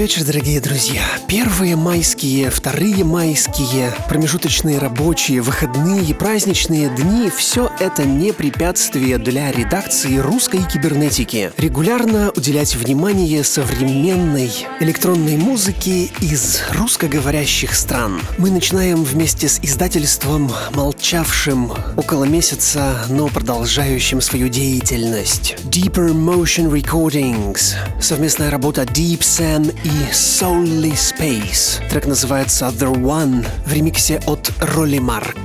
Вечер, дорогие друзья. Первые майские, вторые майские, промежуточные рабочие, выходные, праздничные дни – все это не препятствие для редакции русской кибернетики. Регулярно уделять внимание современной электронной музыке из русскоговорящих стран. Мы начинаем вместе с издательством, молчавшим около месяца, но продолжающим свою деятельность. Deeper Motion Recordings. Совместная работа Deep Sand и Soully Space. Трек называется The One в ремиксе от Роли Марк.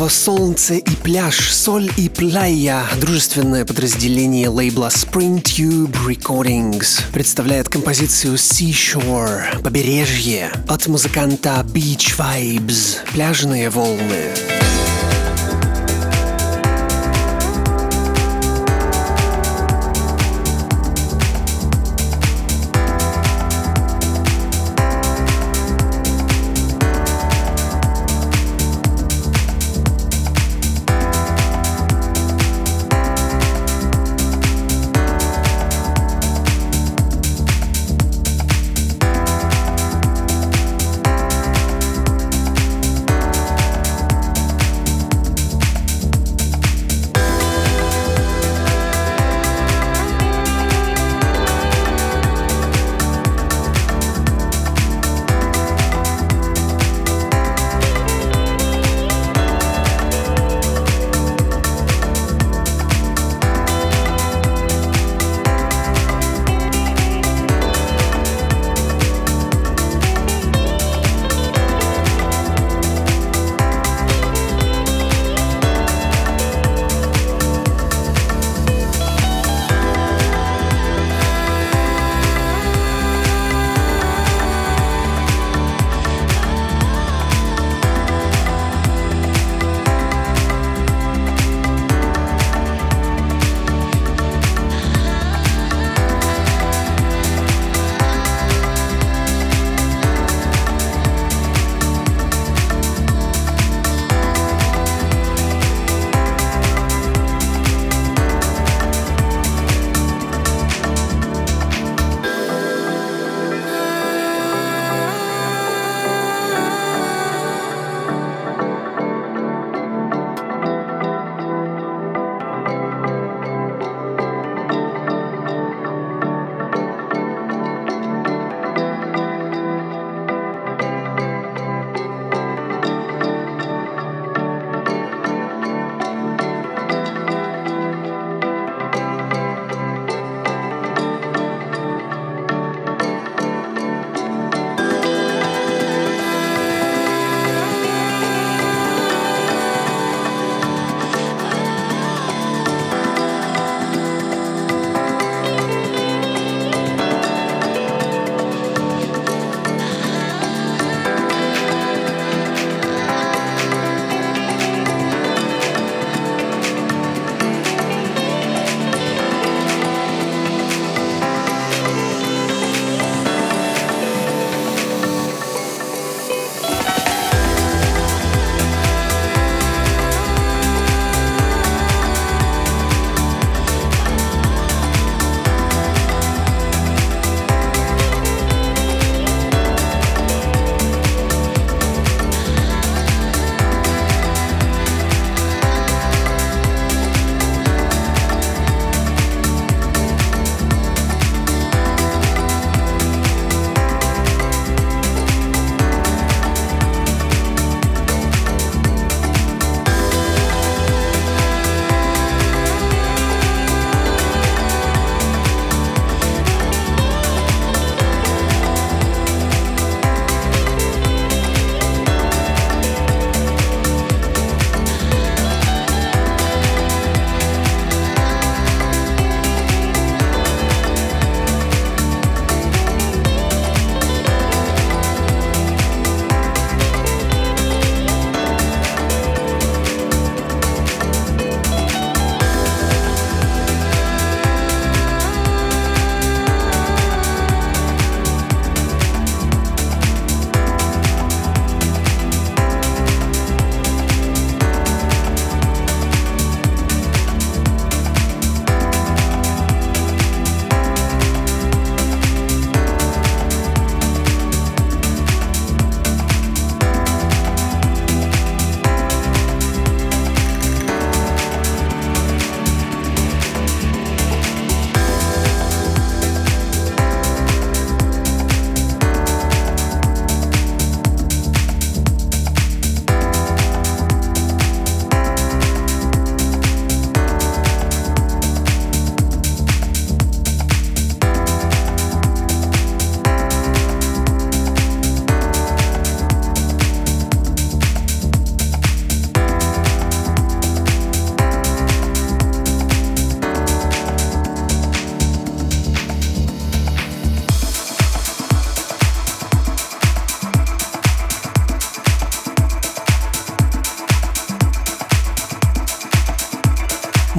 Издательство «Солнце и пляж», «Соль и пляя», дружественное подразделение лейбла Spring Tube Recordings, представляет композицию Seashore, побережье, от музыканта Beach Vibes, пляжные волны.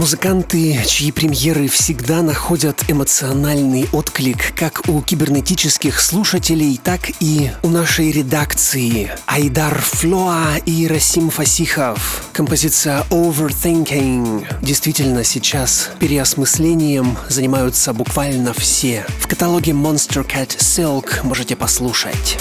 Музыканты, чьи премьеры всегда находят эмоциональный отклик как у кибернетических слушателей, так и у нашей редакции. Айдар Флоа и Расим Фасихов. Композиция Overthinking. Действительно, сейчас переосмыслением занимаются буквально все. В каталоге Monster Cat Silk можете послушать.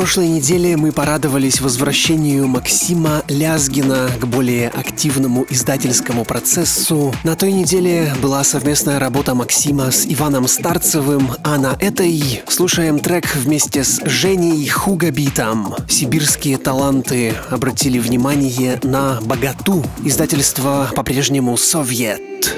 Прошлой неделе мы порадовались возвращению Максима Лязгина к более активному издательскому процессу. На той неделе была совместная работа Максима с Иваном Старцевым, а на этой слушаем трек вместе с Женей Хугабитом. Сибирские таланты обратили внимание на «Богату». Издательство по-прежнему «Совет».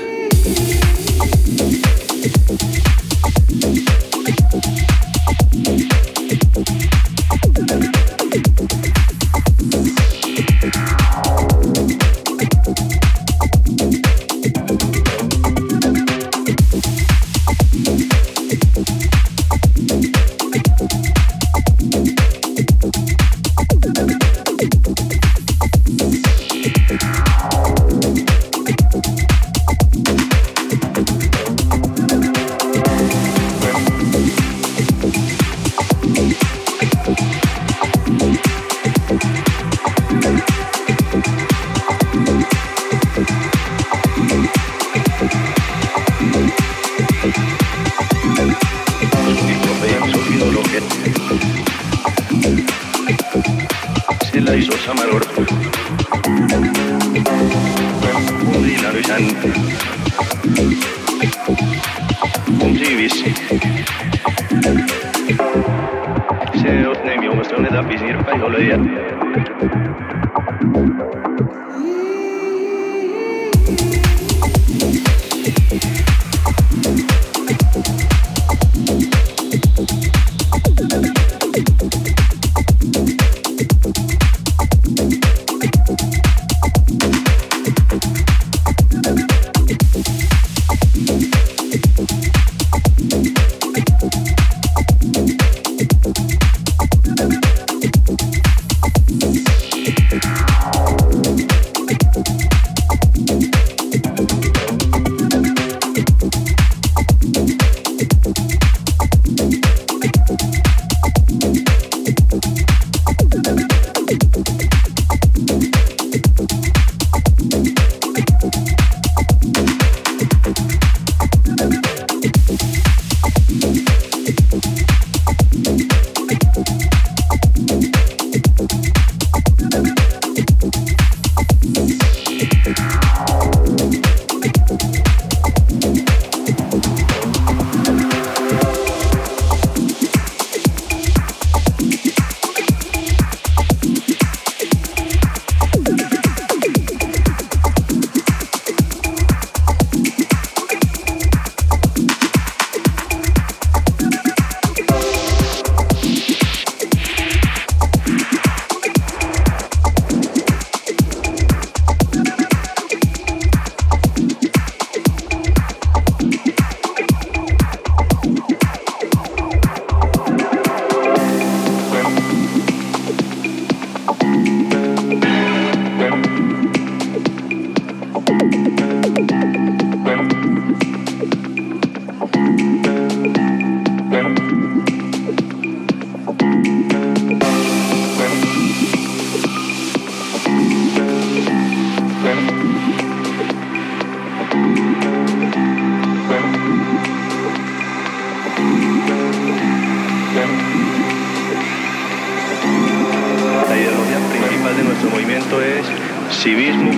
es civismo,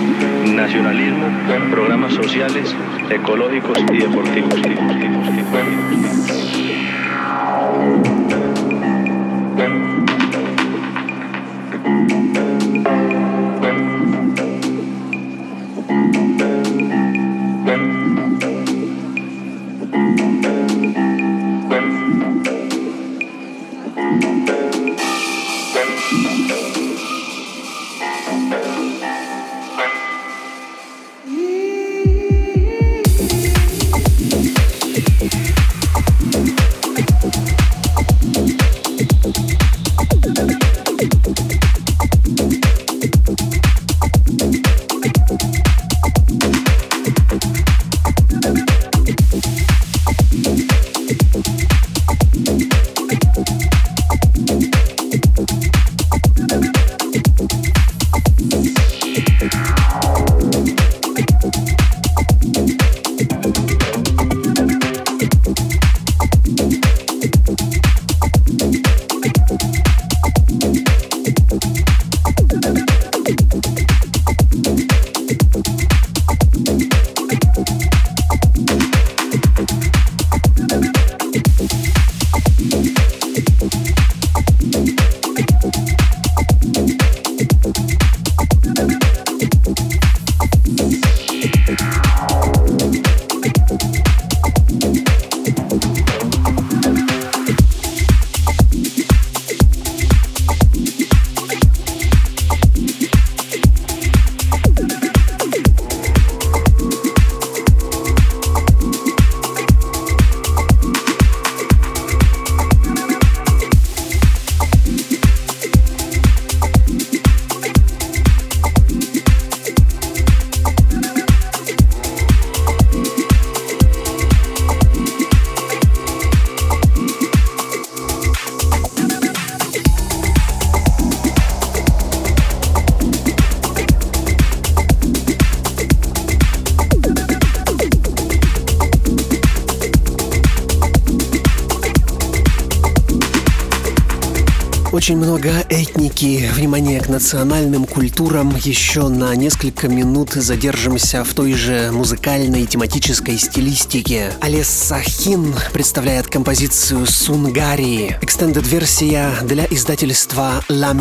nacionalismo, programas sociales, ecológicos y deportivos. Очень много этники, внимание к национальным культурам. Еще на несколько минут задержимся в той же музыкальной и тематической стилистике. Алес Сахин представляет композицию «Сунгари», экстендед-версия для издательства «Ла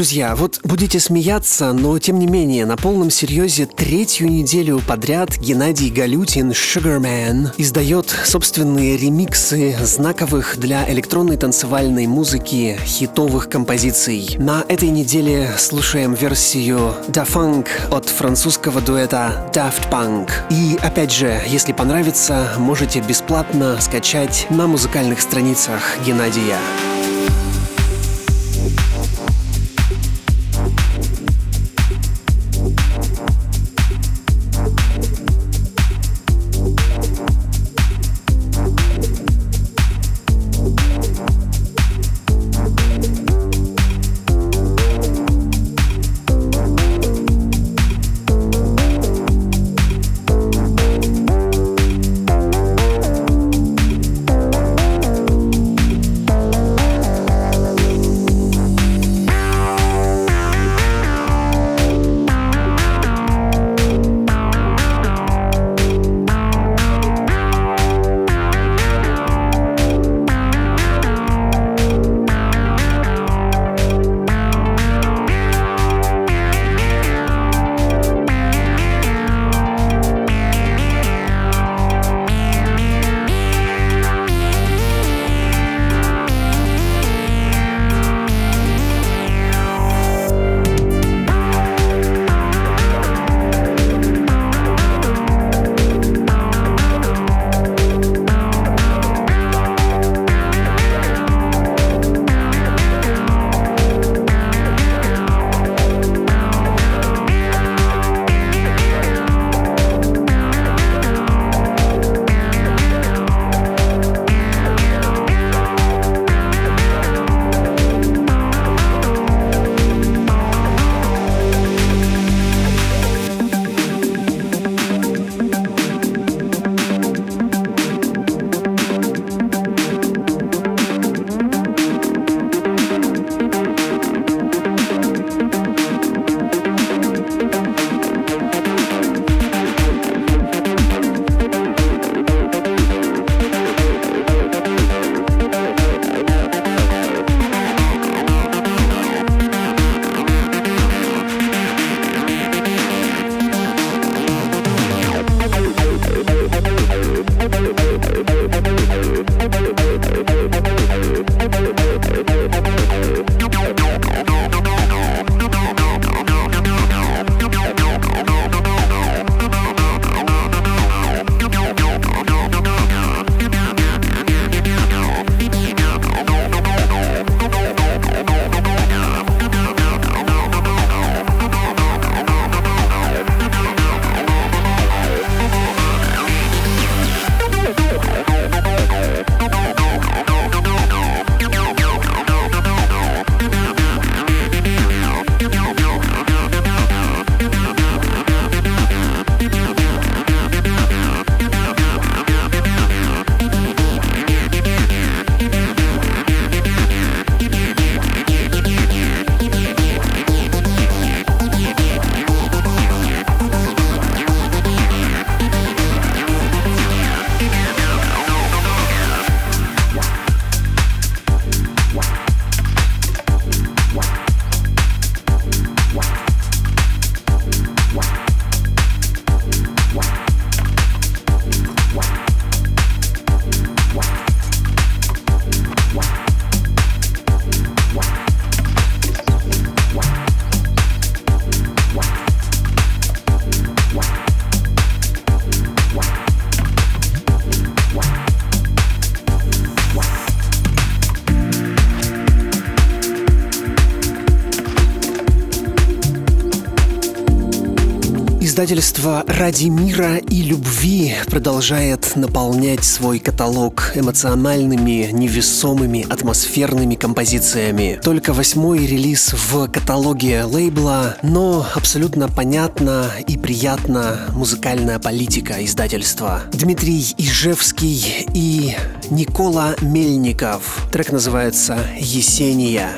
Друзья, вот будете смеяться, но тем не менее, на полном серьезе третью неделю подряд Геннадий Галютин Sugarman издает собственные ремиксы знаковых для электронной танцевальной музыки хитовых композиций. На этой неделе слушаем версию Da Funk от французского дуэта Daft Punk. И опять же, если понравится, можете бесплатно скачать на музыкальных страницах Геннадия. Wow. Издательство «Ради мира и любви» продолжает наполнять свой каталог эмоциональными, невесомыми, атмосферными композициями. Только восьмой релиз в каталоге лейбла, но абсолютно понятна и приятна музыкальная политика издательства. Дмитрий Ижевский и Никола Мельников. Трек называется «Есения».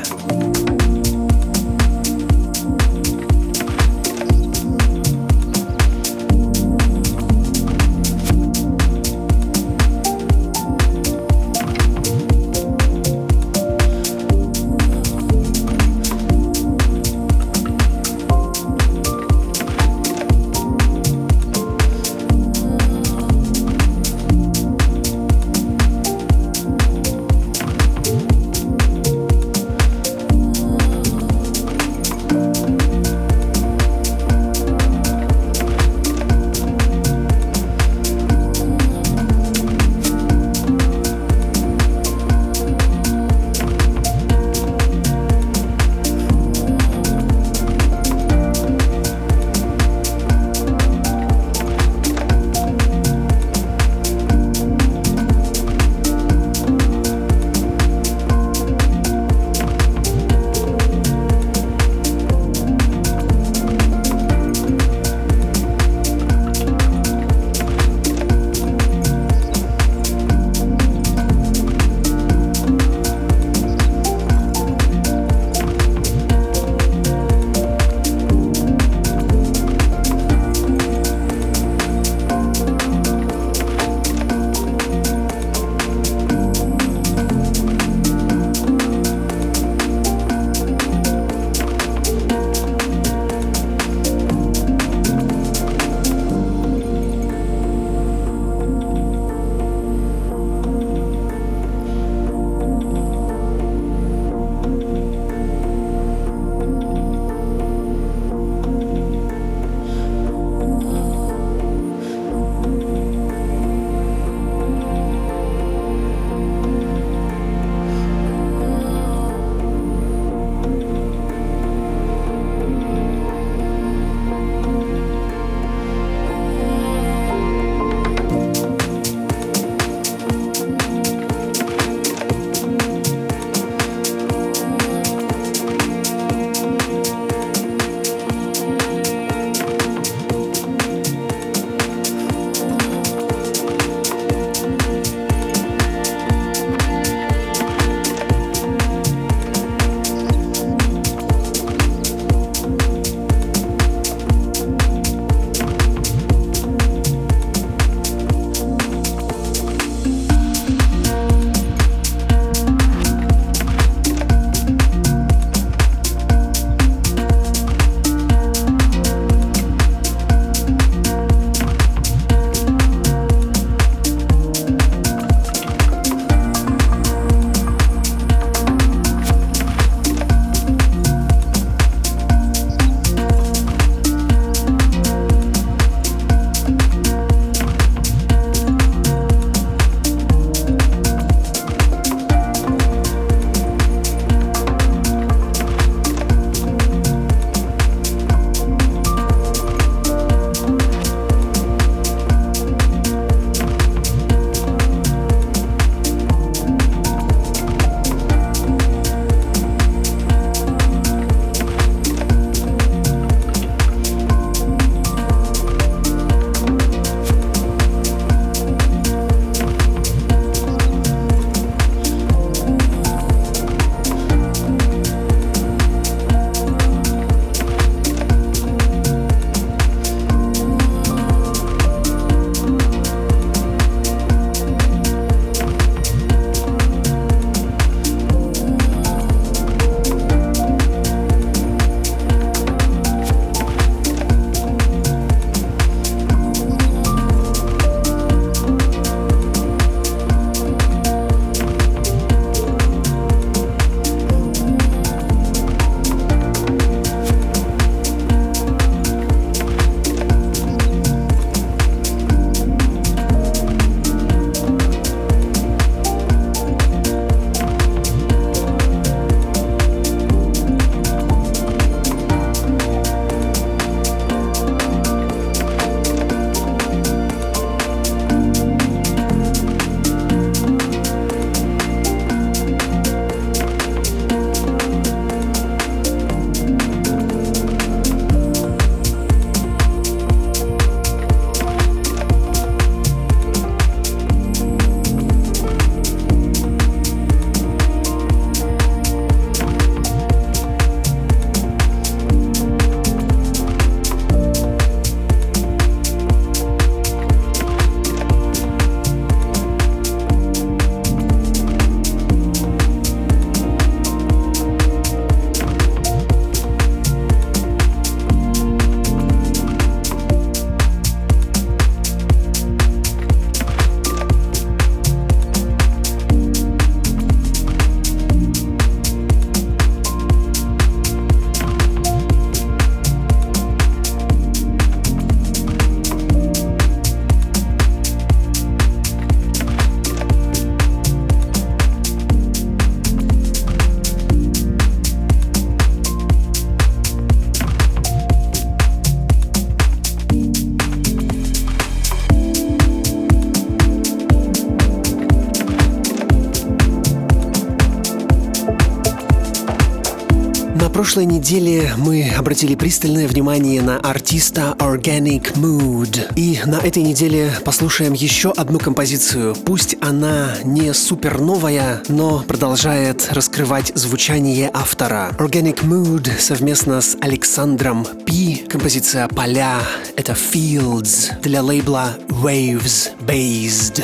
Прошлой неделе мы обратили пристальное внимание на артиста Organic Mood. И на этой неделе послушаем еще одну композицию. Пусть она не супер новая, но продолжает раскрывать звучание автора. Organic Mood совместно с Александром Пи. Композиция «Поля» — это Fields для лейбла Waves Based.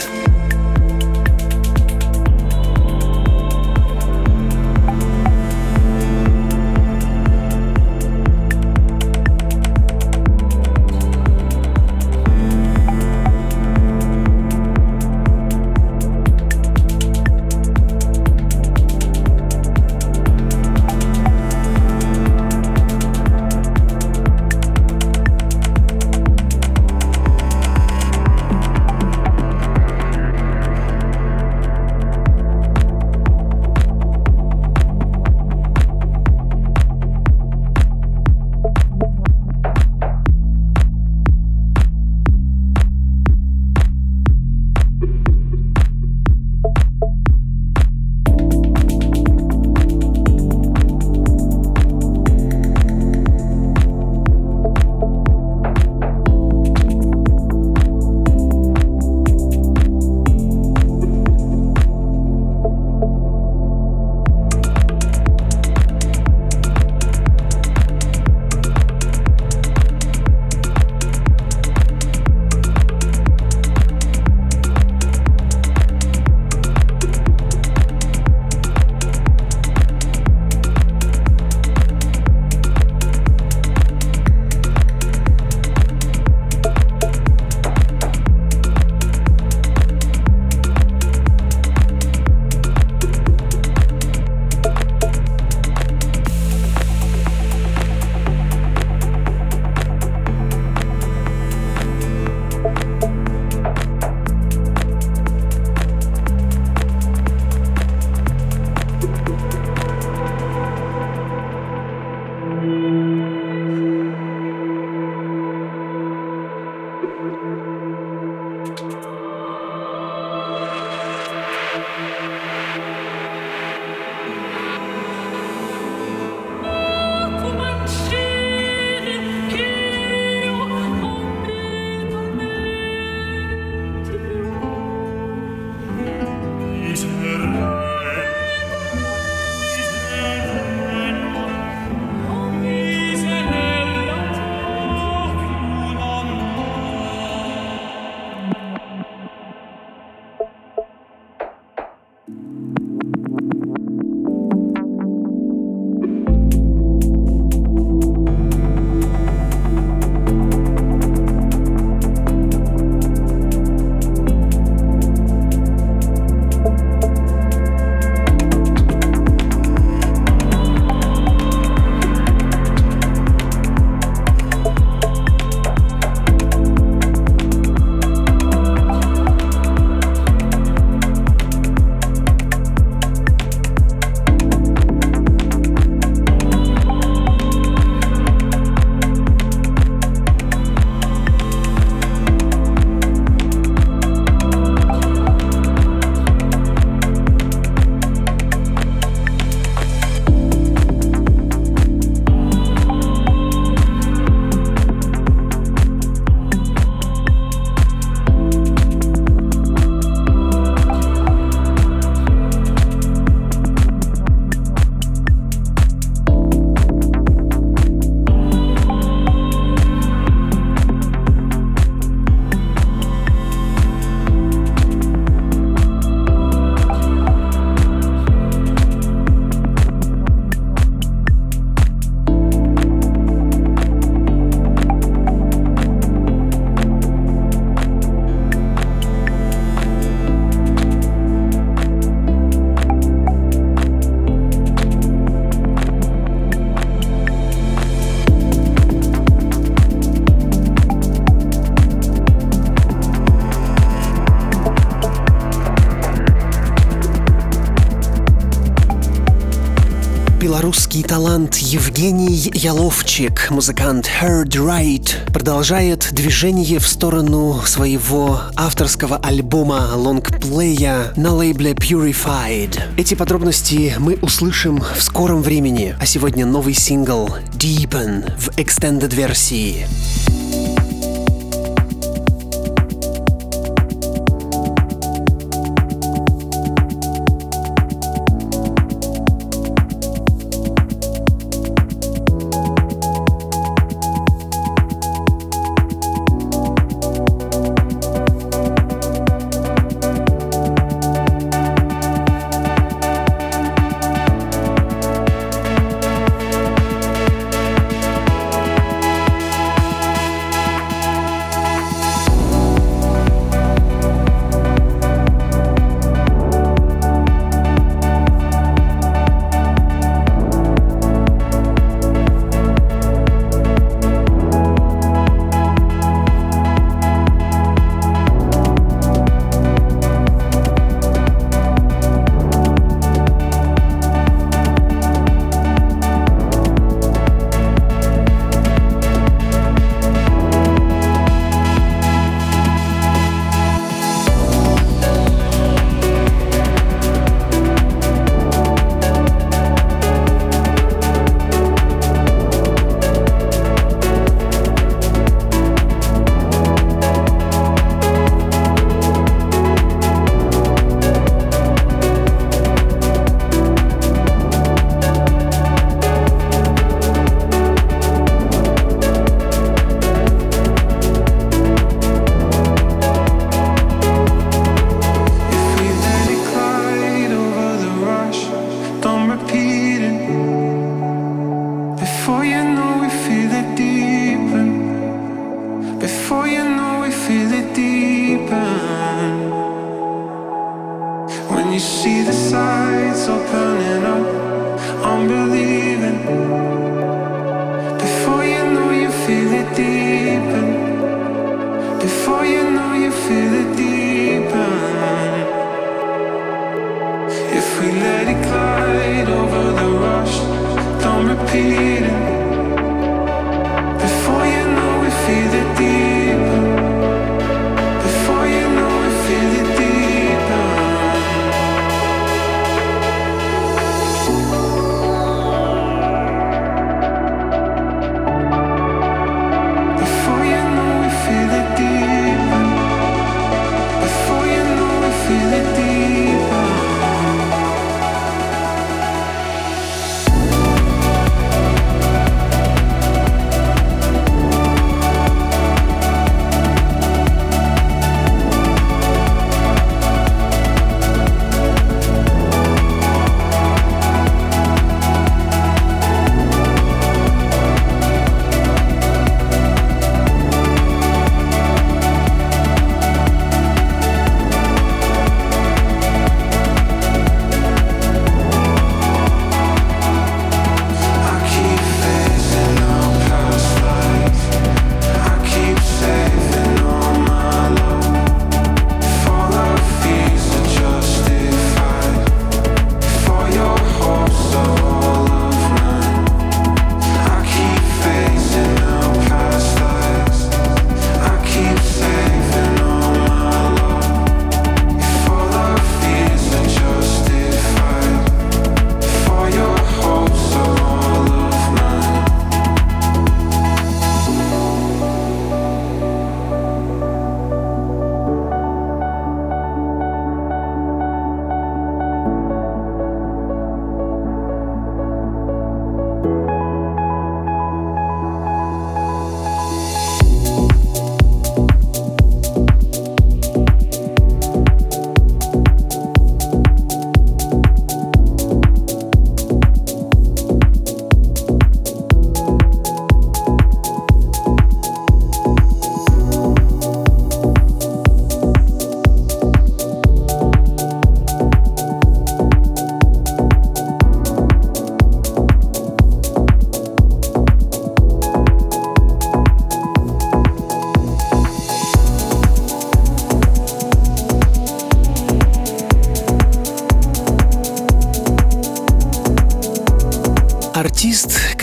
Белорусский талант Евгений Яловчик, музыкант Heard Right, продолжает движение в сторону своего авторского альбома лонгплея на лейбле Purified. Эти подробности мы услышим в скором времени, а сегодня новый сингл Deepen в extended версии.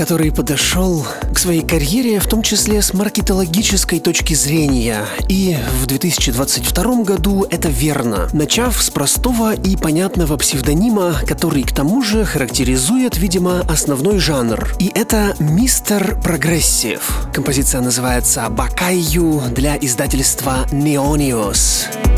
Который подошел к своей карьере в том числе с маркетологической точки зрения. И в 2022 году это верно, начав с простого и понятного псевдонима, который к тому же характеризует, видимо, основной жанр. И это Мистер Прогрессив. Композиция называется «Бакайю» для издательства Neonios.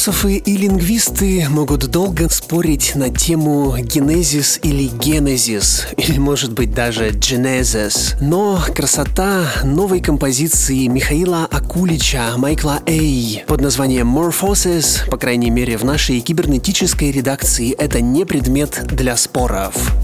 Философы и лингвисты могут долго спорить на тему генезис или генезис, или может быть даже genesis. Но красота новой композиции Михаила Акулича, Майкла Эй под названием Morphosis, по крайней мере в нашей кибернетической редакции, это не предмет для споров.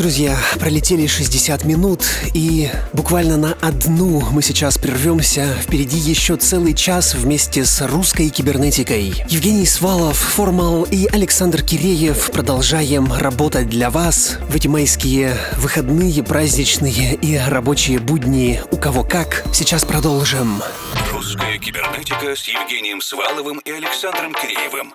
Друзья, пролетели 60 минут, и буквально на одну мы сейчас прервемся. Впереди еще целый час вместе с русской кибернетикой. Евгений Свалов, Формал и Александр Киреев продолжаем работать для вас в эти майские выходные, праздничные и рабочие будни. У кого как. Сейчас продолжим. Русская кибернетика с Евгением Сваловым и Александром Киреевым